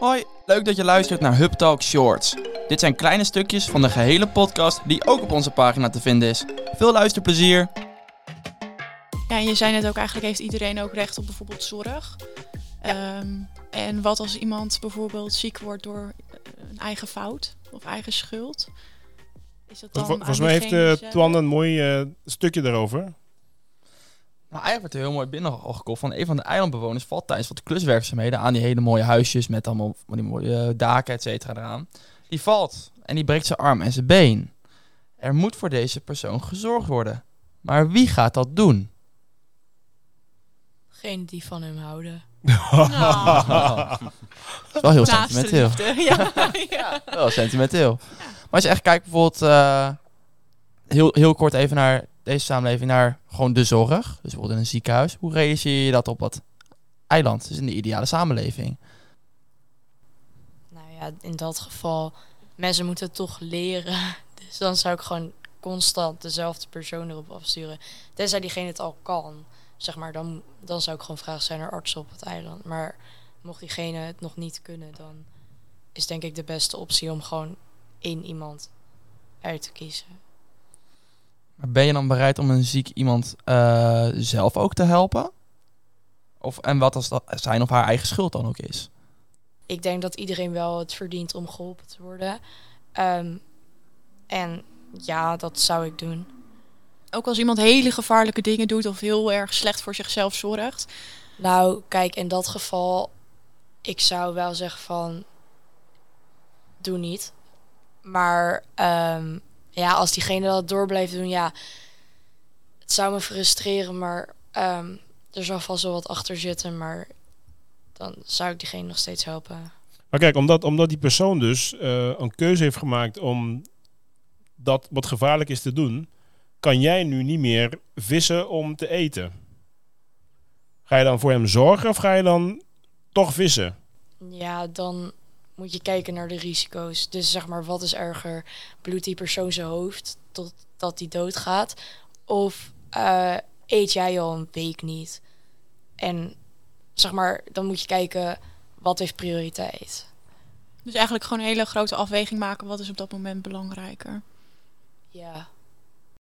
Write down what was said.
Hoi, leuk dat je luistert naar Hub Talk Shorts. Dit zijn kleine stukjes van de gehele podcast die ook op onze pagina te vinden is. Veel luisterplezier. Ja, en je zei net ook, eigenlijk heeft iedereen ook recht op bijvoorbeeld zorg. Ehm, en wat als iemand bijvoorbeeld ziek wordt door eh, een eigen fout of eigen schuld? Is dat dan Volgens mij heeft eh? Twan een mooi eh, stukje daarover. Nou, eigenlijk werd er heel mooi binnen al gekocht van een van de eilandbewoners valt tijdens wat kluswerkzaamheden aan die hele mooie huisjes met allemaal van die mooie eh, daken, et cetera, eraan. Die valt en die breekt zijn arm en zijn been. Er moet voor deze persoon gezorgd worden. Maar wie gaat dat doen? Geen die van hem houden. Nou, Dat is wel heel sentimenteel. Ja, ja. Wel sentimenteel. Maar als je echt kijkt bijvoorbeeld eh, heel, heel kort even naar deze samenleving, naar gewoon de zorg. Dus bijvoorbeeld in een ziekenhuis. Hoe realiseer je dat op wat eiland? Dus in de ideale samenleving. Nou ja, in dat geval, mensen moeten het toch leren. Dus dan zou ik gewoon constant dezelfde persoon erop afsturen. Tenzij diegene het al kan, zeg maar, dan, dan zou ik gewoon vragen, zijn er artsen op het eiland? Maar mocht diegene het nog niet kunnen, dan is denk ik de beste optie om gewoon één iemand uit te kiezen. Maar ben je dan bereid om een ziek iemand eh, zelf ook te helpen? Of, en wat als dat zijn of haar eigen schuld dan ook is? ik denk dat iedereen wel het verdient om geholpen te worden. Ehm, en ja, dat zou ik doen. Ook als iemand hele gevaarlijke dingen doet of heel erg slecht voor zichzelf zorgt. Nou, kijk, in dat geval, ik zou wel zeggen van, doe niet. Maar ehm, ja, als diegene dat door blijft doen, ja, het zou me frustreren, maar ehm, er zal vast wel wat achter zitten, maar dan zou ik diegene nog steeds helpen. Maar kijk, omdat, omdat die persoon dus eh, een keuze heeft gemaakt om dat wat gevaarlijk is te doen, kan jij nu niet meer vissen om te eten. Ga je dan voor hem zorgen of ga je dan toch vissen? Ja, dan moet je kijken naar de risico's. Dus zeg maar, wat is erger? Bloedt die persoon zijn hoofd totdat hij doodgaat? Of eh, eet jij al een week niet? En zeg maar, dan moet je kijken, wat heeft prioriteit? Dus eigenlijk gewoon een hele grote afweging maken. Wat is op dat moment belangrijker? Ja,